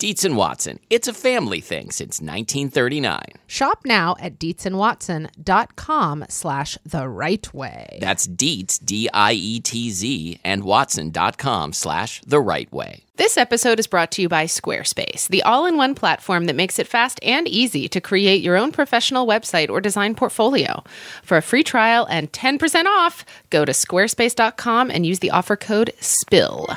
Dietz and Watson. It's a family thing since 1939. Shop now at dietzandwatson.com slash the right way. That's Dietz, D I E T Z, and Watson.com slash the right way. This episode is brought to you by Squarespace, the all in one platform that makes it fast and easy to create your own professional website or design portfolio. For a free trial and 10% off, go to squarespace.com and use the offer code SPILL.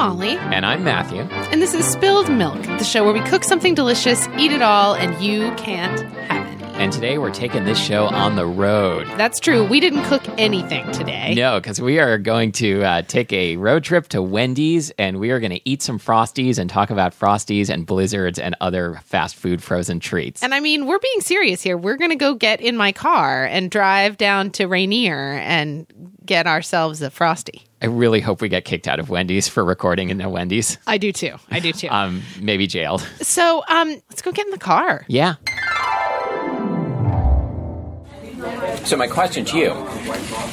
Molly, And I'm Matthew. and this is Spilled Milk, the show where we cook something delicious, eat it all, and you can't have any. And today we're taking this show on the road. That's true. We didn't cook anything today. No, because we are going to uh, take a road trip to Wendy's and we are going to eat some Frosties and talk about Frosties and Blizzards and other fast food frozen treats. And I mean, we're being serious here. We're going to go get in my car and drive down to Rainier and get ourselves a Frosty. I really hope we get kicked out of Wendy's for recording in the Wendy's. I do too. I do too. Um, maybe jailed. so, um, let's go get in the car. Yeah. So my question to you,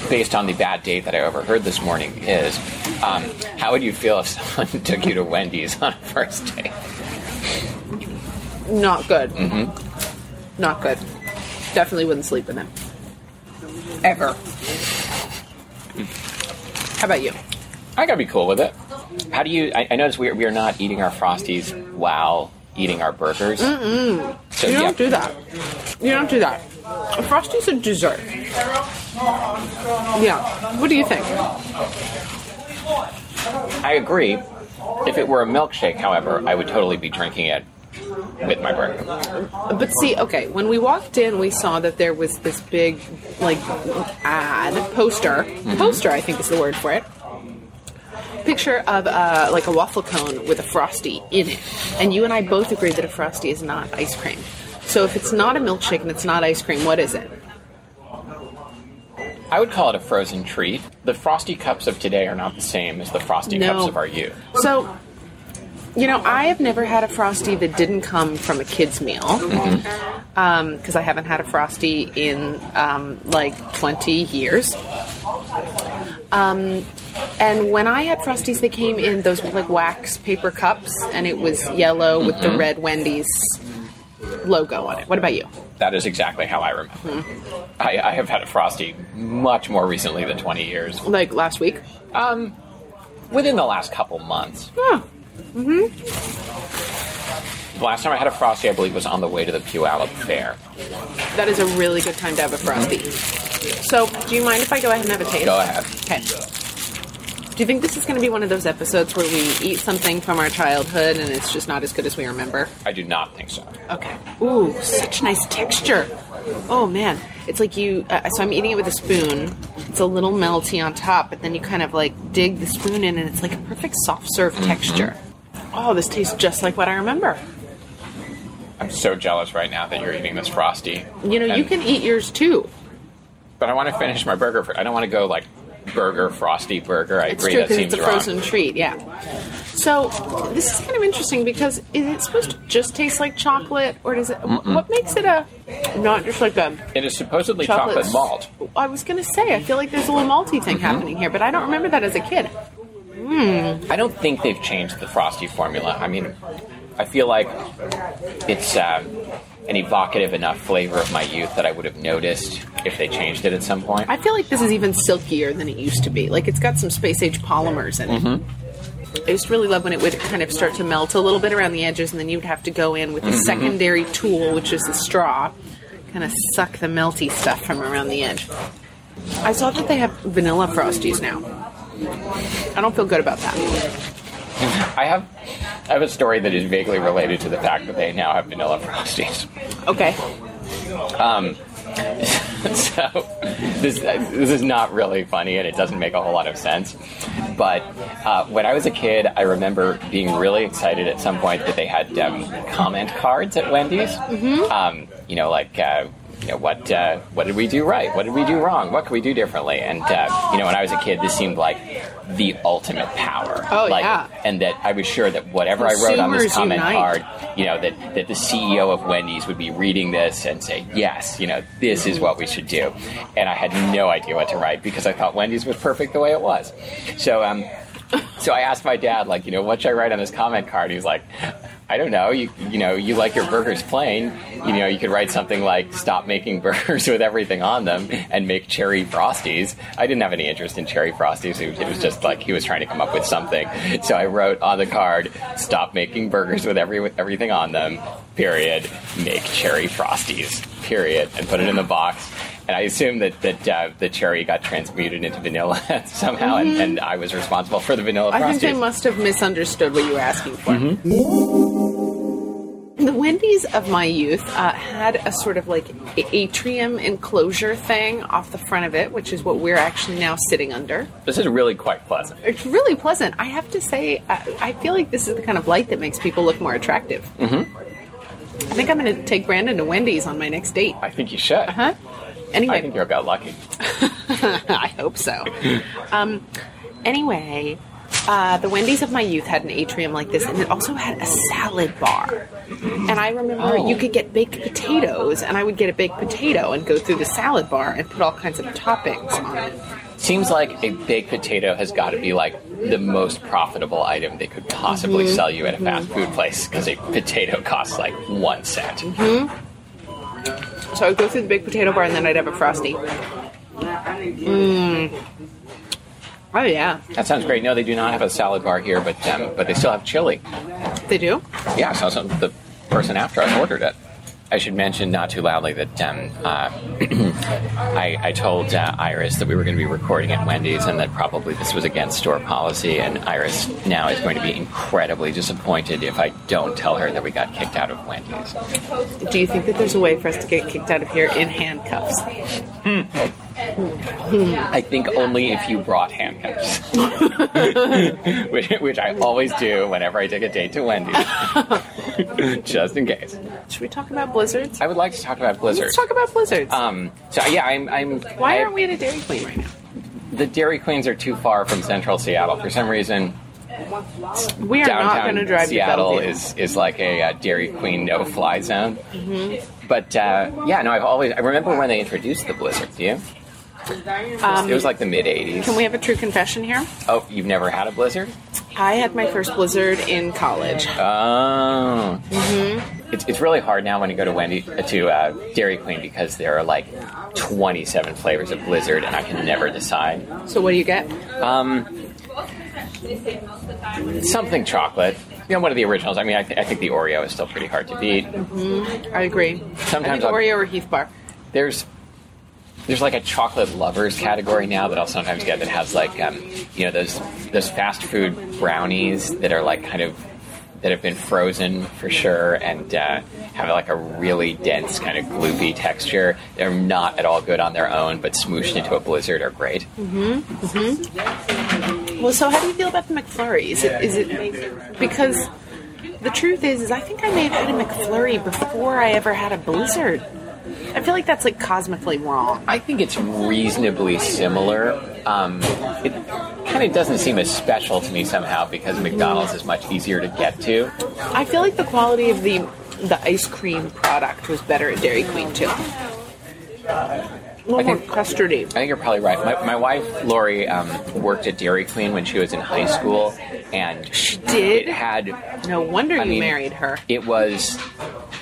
based on the bad date that I overheard this morning, is um, how would you feel if someone took you to Wendy's on a first date? Not good. Mm-hmm. Not good. Definitely wouldn't sleep in it. Ever. How about you? I gotta be cool with it. How do you? I, I notice we are, we are not eating our frosties while eating our burgers. Mm-mm. So You don't do that. You don't do that. A Frosty's a dessert. Yeah. What do you think? I agree. If it were a milkshake, however, I would totally be drinking it with my burger. But see, okay, when we walked in, we saw that there was this big, like, ad poster. Poster, I think is the word for it. Picture of uh, like a waffle cone with a frosty in it, and you and I both agree that a frosty is not ice cream. So if it's not a milkshake and it's not ice cream, what is it? I would call it a frozen treat. The frosty cups of today are not the same as the frosty No. cups of our youth. So, you know, I have never had a frosty that didn't come from a kid's meal because I haven't had a frosty in um, like 20 years. Um, and when I had frosties, they came in those like wax paper cups, and it was yellow with the red Wendy's logo on it. What about you? That is exactly how I remember. I, I have had a frosty much more recently than 20 years. Like last week? Um, within the last couple months. Oh, The last time I had a frosty, I believe, was on the way to the Puyallup Fair. that is a really good time to have a frosty. Mm-hmm. So, do you mind if I go ahead and have a taste? Go ahead. Okay. Do you think this is going to be one of those episodes where we eat something from our childhood and it's just not as good as we remember? I do not think so. Okay. Ooh, such nice texture. Oh man, it's like you. Uh, so I'm eating it with a spoon. It's a little melty on top, but then you kind of like dig the spoon in, and it's like a perfect soft serve mm-hmm. texture. Oh, this tastes just like what I remember. I'm so jealous right now that you're eating this frosty. You know, you can eat yours too. But I want to finish my burger. For, I don't want to go like burger, frosty burger. I It's agree. true that seems it's a wrong. frozen treat, yeah. So this is kind of interesting because is it supposed to just taste like chocolate, or does it? What makes it a not just like a It is supposedly chocolate, chocolate, malt. I was gonna say I feel like there's a little malty thing mm-hmm. happening here, but I don't remember that as a kid. I don't think they've changed the frosty formula. I mean, I feel like it's um, an evocative enough flavor of my youth that I would have noticed if they changed it at some point. I feel like this is even silkier than it used to be. Like it's got some space age polymers in it. Mm-hmm. I used to really love when it would kind of start to melt a little bit around the edges, and then you would have to go in with a Mm-hmm. secondary tool, which is a straw, kind of suck the melty stuff from around the edge. I saw that they have vanilla frosties now. I don't feel good about that. I have I have a story that is vaguely related to the fact that they now have vanilla frosties. Okay. Um, so this this is not really funny, and it doesn't make a whole lot of sense. But uh, when I was a kid, I remember being really excited at some point that they had um, comment cards at Wendy's. Um, you know, like. Uh, you know, what uh, what did we do right? What did we do wrong? What could we do differently? And uh, you know, when I was a kid, this seemed like the ultimate power. Oh, like, yeah. And that I was sure that whatever I wrote on this comment unite. card, you know, that, that the CEO of Wendy's would be reading this and say, yes, you know, this is what we should do. And I had no idea what to write because I thought Wendy's was perfect the way it was. So, um, so I asked my dad, like, you know, what should I write on this comment card? He's like, I don't know. You, you know, you like your burgers plain. You know, you could write something like, stop making burgers with everything on them and make cherry frosties. I didn't have any interest in cherry frosties. It was- just like he was trying to come up with something. So I wrote on the card, stop making burgers with every, with everything on them, period. Make cherry frosties, period. And put it in the box. And I assume that that uh, the cherry got transmuted into vanilla somehow, and, and I was responsible for the vanilla I think they must have misunderstood what you were asking for. Mm-hmm. The Wendy's of my youth uh, had a sort of like atrium enclosure thing off the front of it, which is what we're actually now sitting under. This is really quite pleasant. It's really pleasant. I have to say, I, I feel like this is the kind of light that makes people look more attractive. Mm-hmm. I think I'm going to take Brandon to Wendy's on my next date. I think you should. Huh? Anyway, I think you got lucky. I hope so. Um, anyway, uh, the Wendy's of my youth had an atrium like this, and it also had a salad bar. And I remember Oh. you could get baked potatoes, and I would get a baked potato and go through the salad bar and put all kinds of toppings on it. Seems like a baked potato has got to be like the most profitable item they could possibly Mm-hmm. sell you at a fast food place because a potato costs like one cent. Mm-hmm. So I'd go through the big potato bar, and then I'd have a frosty. Mmm. Oh yeah, That sounds great. No, they do not have a salad bar here, but um, but they still have chili. they do. Yeah, so, so the person after us ordered it. I should mention not too loudly that um, uh, I, I told uh, Iris that we were going to be recording at Wendy's and that probably this was against store policy. And Iris now is going to be incredibly disappointed if I don't tell her that we got kicked out of Wendy's. Do you think that there's a way for us to get kicked out of here in handcuffs? I think only if you brought handcuffs, which, which I always do whenever I take a date to Wendy's, just in case. Should we talk about blizzards? I would like to talk about blizzards. Let's talk about blizzards. Um, so yeah, I'm. I'm Why I- aren't we at a Dairy Queen right now? The Dairy Queens are too far from Central Seattle for some reason. We are not going to drive Seattle to Bellevue. is is like a, uh Dairy Queen no fly zone. Mm-hmm. But uh, yeah, no, I've always. I remember when they introduced the Blizzard. Do you? Um, It was like the mid '80s. Can we have a true confession here? Oh, you've never had a Blizzard? I had my first blizzard in college. Oh. Mm-hmm. It's, it's really hard now when you go to Wendy uh, to uh, Dairy Queen because there are like 27 flavors of Blizzard, and I can never decide. So what do you get? Um, something chocolate. You know, one of the originals. I mean, I, th- I think the Oreo is still pretty hard to beat. I agree. Sometimes I Oreo or Heath Bar. There's there's like a chocolate lovers category now that I'll sometimes get that has like um, you know those those fast food brownies that are like kind of that have been frozen for sure and uh, have like a really dense kind of gloopy texture. They're not at all good on their own, but smooshed into a blizzard are great. Mm-hmm. Mm-hmm. Well, so how do you feel about the McFlurry? Is it is it because the truth is, is I think I may have had a McFlurry before I ever had a blizzard. I feel like that's like cosmically wrong. I think it's reasonably similar. Um, it kind of doesn't seem as special to me somehow because McDonald's is much easier to get to. I feel like the quality of the the ice cream product was better at Dairy Queen too. Little I more think- custardy. I think you're probably right. My, my wife Lori um, worked at Dairy Queen when she was in high school, and She did? It had No wonder I you mean- married her. it was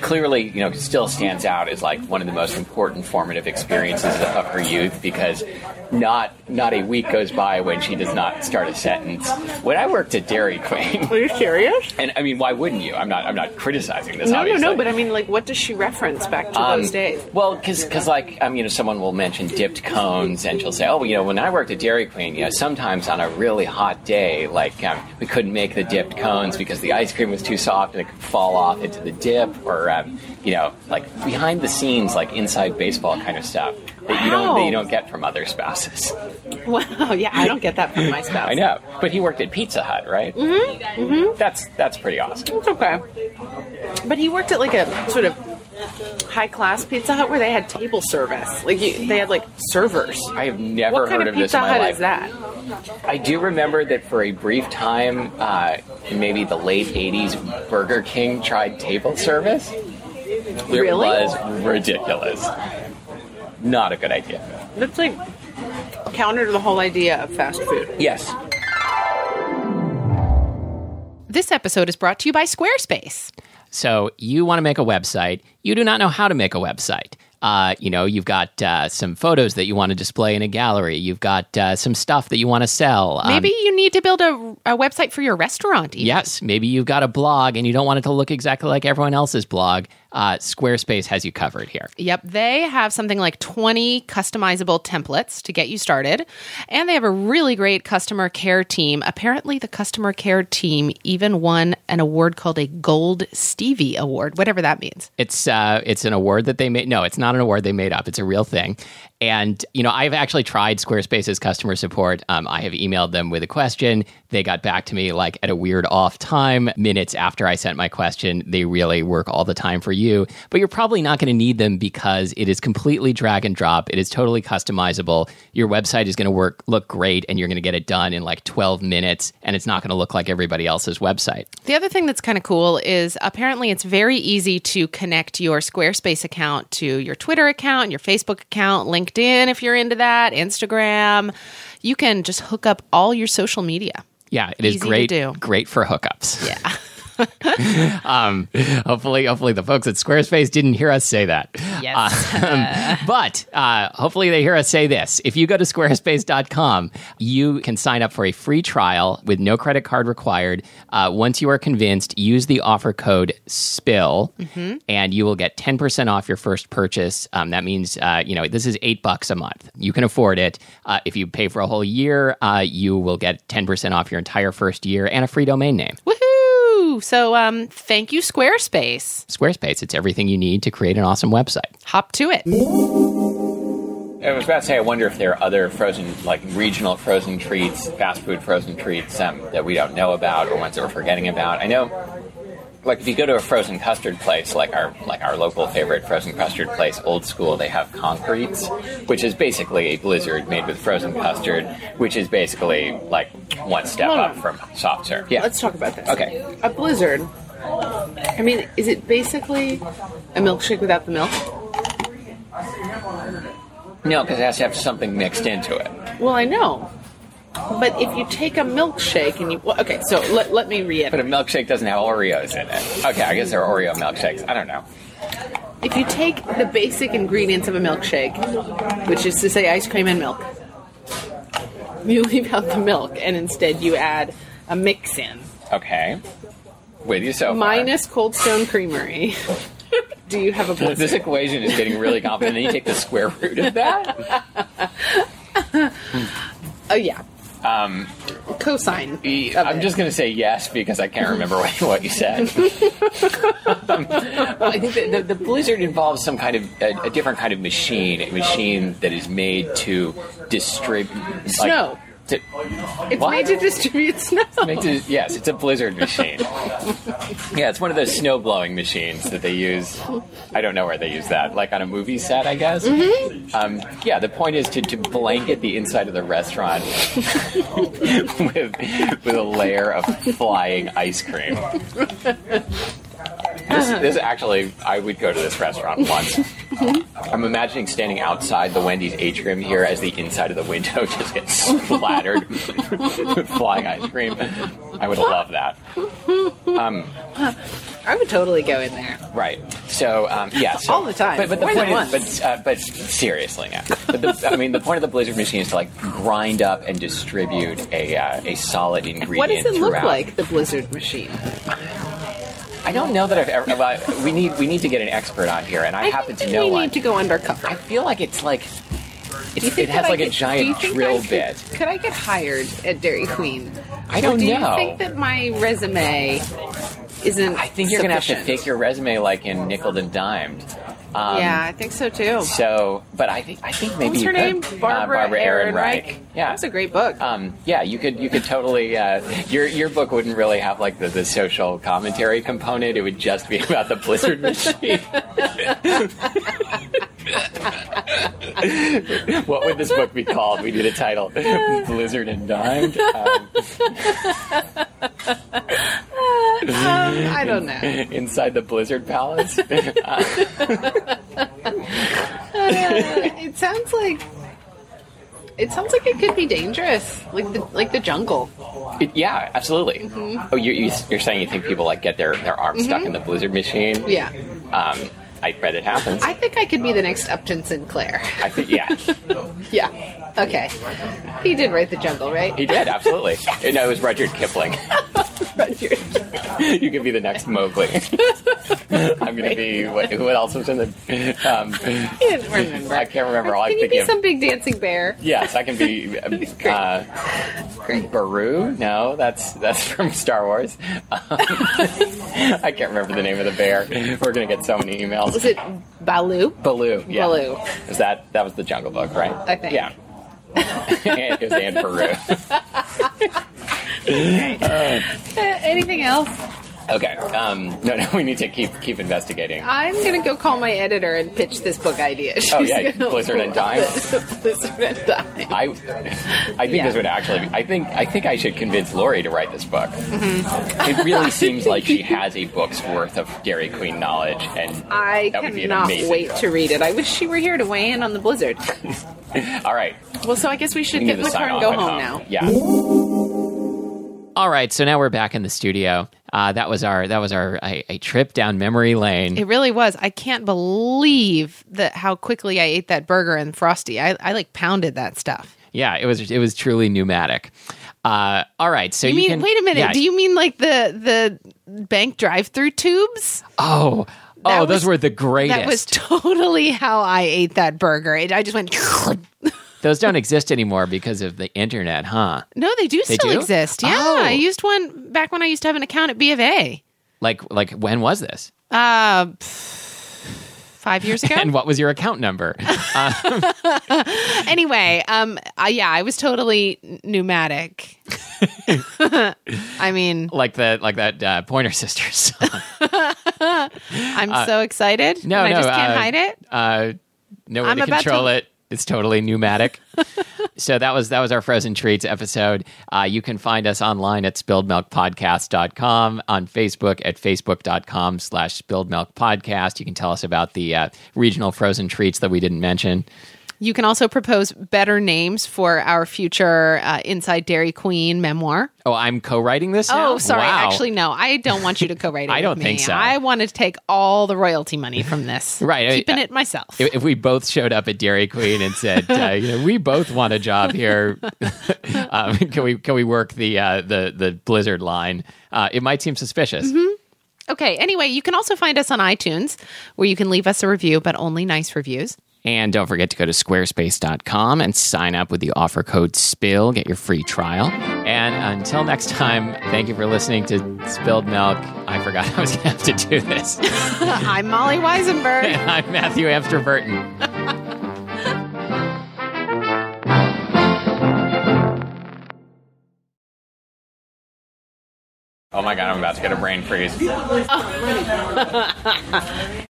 clearly, you know, still stands out as like one of the most important formative experiences of her youth because not not a week goes by when she does not start a sentence. When I worked at Dairy Queen, Are you serious? and I mean, why wouldn't you? I'm not I'm not criticizing this. No, no, obviously. no. But I mean, like, what does she reference back to Um, those days? Well, because because like you know, someone will mention dipped cones, and she'll say, "Oh, you know, when I worked at Dairy Queen, you know, sometimes on a really hot day, like um, we couldn't make the dipped cones because the ice cream was too soft and it could fall off into the dip, or um, you know, like behind the scenes, like inside baseball kind of stuff that you don't that you don't get from other spouses. Wow, yeah, I don't get that from my spouse. I know, but he worked at Pizza Hut, right? Mm-hmm. mm-hmm. That's that's pretty awesome. It's okay. But he worked at like a sort of high class Pizza Hut where they had table service. Like you, they had like servers. I have never what heard kind of of this Pizza in my Hut life. is that? I do remember that for a brief time, uh, in maybe the late 80s, Burger King tried table service. It Really? was ridiculous. Not a good idea. That's like counter to the whole idea of fast food. Yes. This episode is brought to you by Squarespace. So you want to make a website. You do not know how to make a website. Uh, you know, you've got uh, some photos that you want to display in a gallery. You've got uh, some stuff that you want to sell. Um, Maybe you need to build a, a website for your restaurant. even. Yes, maybe you've got a blog and you don't want it to look exactly like everyone else's blog. Uh, Squarespace has you covered here. Yep, they have something like 20 customizable templates to get you started. And they have a really great customer care team. Apparently, the customer care team even won an award called a Gold Stevie Award, whatever that means. It's uh, it's an award that they made. No, it's not an award they made up. It's a real thing. And you know, I've actually tried Squarespace's customer support. Um, I have emailed them with a question. They got back to me like at a weird off time, minutes after I sent my question. They really work all the time for you, but you're probably not going to need them because it is completely drag and drop. It is totally customizable. Your website is going to work look great, and you're going to get it done in like 12 minutes, and it's not going to look like everybody else's website. The other thing that's kind of cool is apparently it's very easy to connect your Squarespace account to your Twitter account, your Facebook account, LinkedIn if you're into that, Instagram. You can just hook up all your social media. Yeah, it is Easy to great. Great for hookups. Yeah. um, hopefully, hopefully the folks at Squarespace didn't hear us say that. Yes. Um, but uh, hopefully they hear us say this. If you go to squarespace.com, you can sign up for a free trial with no credit card required. Uh, once you are convinced, use the offer code SPILL and you will get 10% off your first purchase. Um, that means, uh, you know, this is eight bucks a month. You can afford it. Uh, if you pay for a whole year, uh, you will get 10% off your entire first year and a free domain name. Woohoo! So, um, thank you, Squarespace. Squarespace, it's everything you need to create an awesome website. Hop to it. I was about to say, I wonder if there are other frozen, like regional frozen treats, fast food frozen treats um, that we don't know about or ones that we're forgetting about. I know, like if you go to a frozen custard place, like our like our local favorite frozen custard place, Old School, they have concretes, which is basically a blizzard made with frozen custard, which is basically like one step Hold up on. from soft serve. Yeah. Let's talk about this. Okay. A blizzard. I mean, is it basically a milkshake without the milk? No, because it has to have something mixed into it. Well, I know. But if you take a milkshake and you. Well, okay, so let, let me reiterate. But a milkshake doesn't have Oreos in it. Okay, I guess there are Oreo milkshakes. I don't know. If you take the basic ingredients of a milkshake, which is to say ice cream and milk, you leave out the milk and instead you add a mix in. Okay. With you so far. Minus Cold Stone Creamery. Do you have a This equation is getting really complicated. Then you take the square root of that. Oh, yeah. Um, Cosine. I'm just going to say yes because I can't remember what, what you said. Um, I think that the, the blizzard involves some kind of a, a different kind of machine, a machine that is made to distribute Snow. It's What? made to distribute snow. make to, yes, it's a blizzard machine. Yeah, it's one of those snow blowing machines that they use. I don't know where they use that, like on a movie set, I guess. Um, yeah, the point is to, to blanket the inside of the restaurant with with a layer of flying ice cream. This, this actually, I would go to this restaurant once. I'm imagining standing outside the Wendy's atrium here as the inside of the window just gets splattered with flying ice cream. I would love that. Um, I would totally go in there. Right. So um, yeah, so, All the time. But, but the More point is, once. but uh, but seriously, yeah. But the, I mean, the point of the Blizzard machine is to like grind up and distribute a uh, a solid ingredient. What does it look throughout. like, the Blizzard machine? I don't know that I've ever. Well, we need we need to get an expert on here, and I, I happen to know we one. need to go undercover. I feel like it's like it's, it has I like a could- giant drill could- bit. Could I get hired at Dairy Queen? I don't do know. you think that my resume isn't? I think you're gonna have to sufficient? fake your resume like in nickel and dimed. Um, yeah, I think so too. So, but I think I think maybe What's her name? could. Barbara, uh, Barbara Aaron Ehrenreich. Reich. Yeah, that's a great book. Um, yeah, you could you could totally uh, your your book wouldn't really have like the, the social commentary component. It would just be about the Blizzard machine. what would this book be called? We need a title: Blizzard and Dimed. Um, Um, I don't know. inside the Blizzard Palace. it sounds like it sounds like it could be dangerous, like the like the jungle. It- yeah, absolutely. Oh, you, you, you're saying you think people like get their, their arms stuck in the Blizzard machine? Yeah, Um, I bet it happens. I think I could be the next Upton Sinclair. I think yeah, yeah. Okay. He did write the jungle, right? he did absolutely. No, it was Rudyard Kipling. you could be the next Mowgli. I'm gonna be what, what else was in the? Um, I can't remember. I can't remember. All I Can you think be of. some big dancing bear? Yes, I can be. Uh, Great. Baru? No, that's that's from Star Wars. Um, I can't remember the name of the bear. We're gonna get so many emails. Was it Baloo? Baloo. Yeah. Baloo. Was that that was the Jungle Book, right? I think. Yeah. it was Anne Peru. Anything else? Okay. Um, no, no, we need to keep keep investigating. I'm gonna go call my editor and pitch this book idea. She's Oh, yeah, Blizzard and it. Blizzard and Dime. I, I think Yeah. this would actually. Be, I think I think I should convince Lori to write this book. Mm-hmm. It really seems like she has a book's worth of Dairy Queen knowledge, and I cannot wait book. to read it. I wish she were here to weigh in on the Blizzard. All right, Well, so I guess we should we get in the car and go at home now. Yeah. All right, so now we're back in the studio. Uh, that was our that was our a, a trip down memory lane. It really was. I can't believe that how quickly I ate that burger and frosty. I, I like pounded that stuff. yeah, it was it was truly pneumatic. Uh, all right, so You, you, mean? can, wait a minute. yeah. Do you mean like the the bank drive-through tubes? Oh, That oh, those was- were the greatest. That was totally how I ate that burger. It, I just went. those don't exist anymore because of the internet, huh? no, they do They still do? exist. Yeah, Oh. I used one back when I used to have an account at B of A. Like like when was this? Uh, five years ago. And what was your account number? anyway, um, uh, yeah, I was totally pneumatic. I mean, like the like that uh, Pointer Sisters. I'm so excited. No, and no, I just can't uh, hide it. Uh, no way I'm to control to- it. It's totally pneumatic. so that was that was our frozen treats episode. Uh, you can find us online at spilledmilkpodcast.com, on Facebook at facebook.com slash spilledmilkpodcast. You can tell us about the uh, regional frozen treats that we didn't mention. You can also propose better names for our future uh, Inside Dairy Queen memoir. Oh, I'm co-writing this now? Oh, sorry. Wow. Actually, no. I don't want you to co-write it. I don't me. think so. I want to take all the royalty money from this. Right, I- Keeping it myself. if, if we both showed up at Dairy Queen and said, uh, you know, we both want a job here, um, can we can we work the uh, the the Blizzard line? Uh, it might seem suspicious. okay. Anyway, you can also find us on iTunes, where you can leave us a review, but only nice reviews. And don't forget to go to squarespace.com and sign up with the offer code SPILL, get your free trial. And until next time, thank you for listening to Spilled Milk. I forgot I was going to have to do this. I'm Molly Wizenberg. and I'm Matthew Amster Burton. Oh my god, I'm about to get a brain freeze.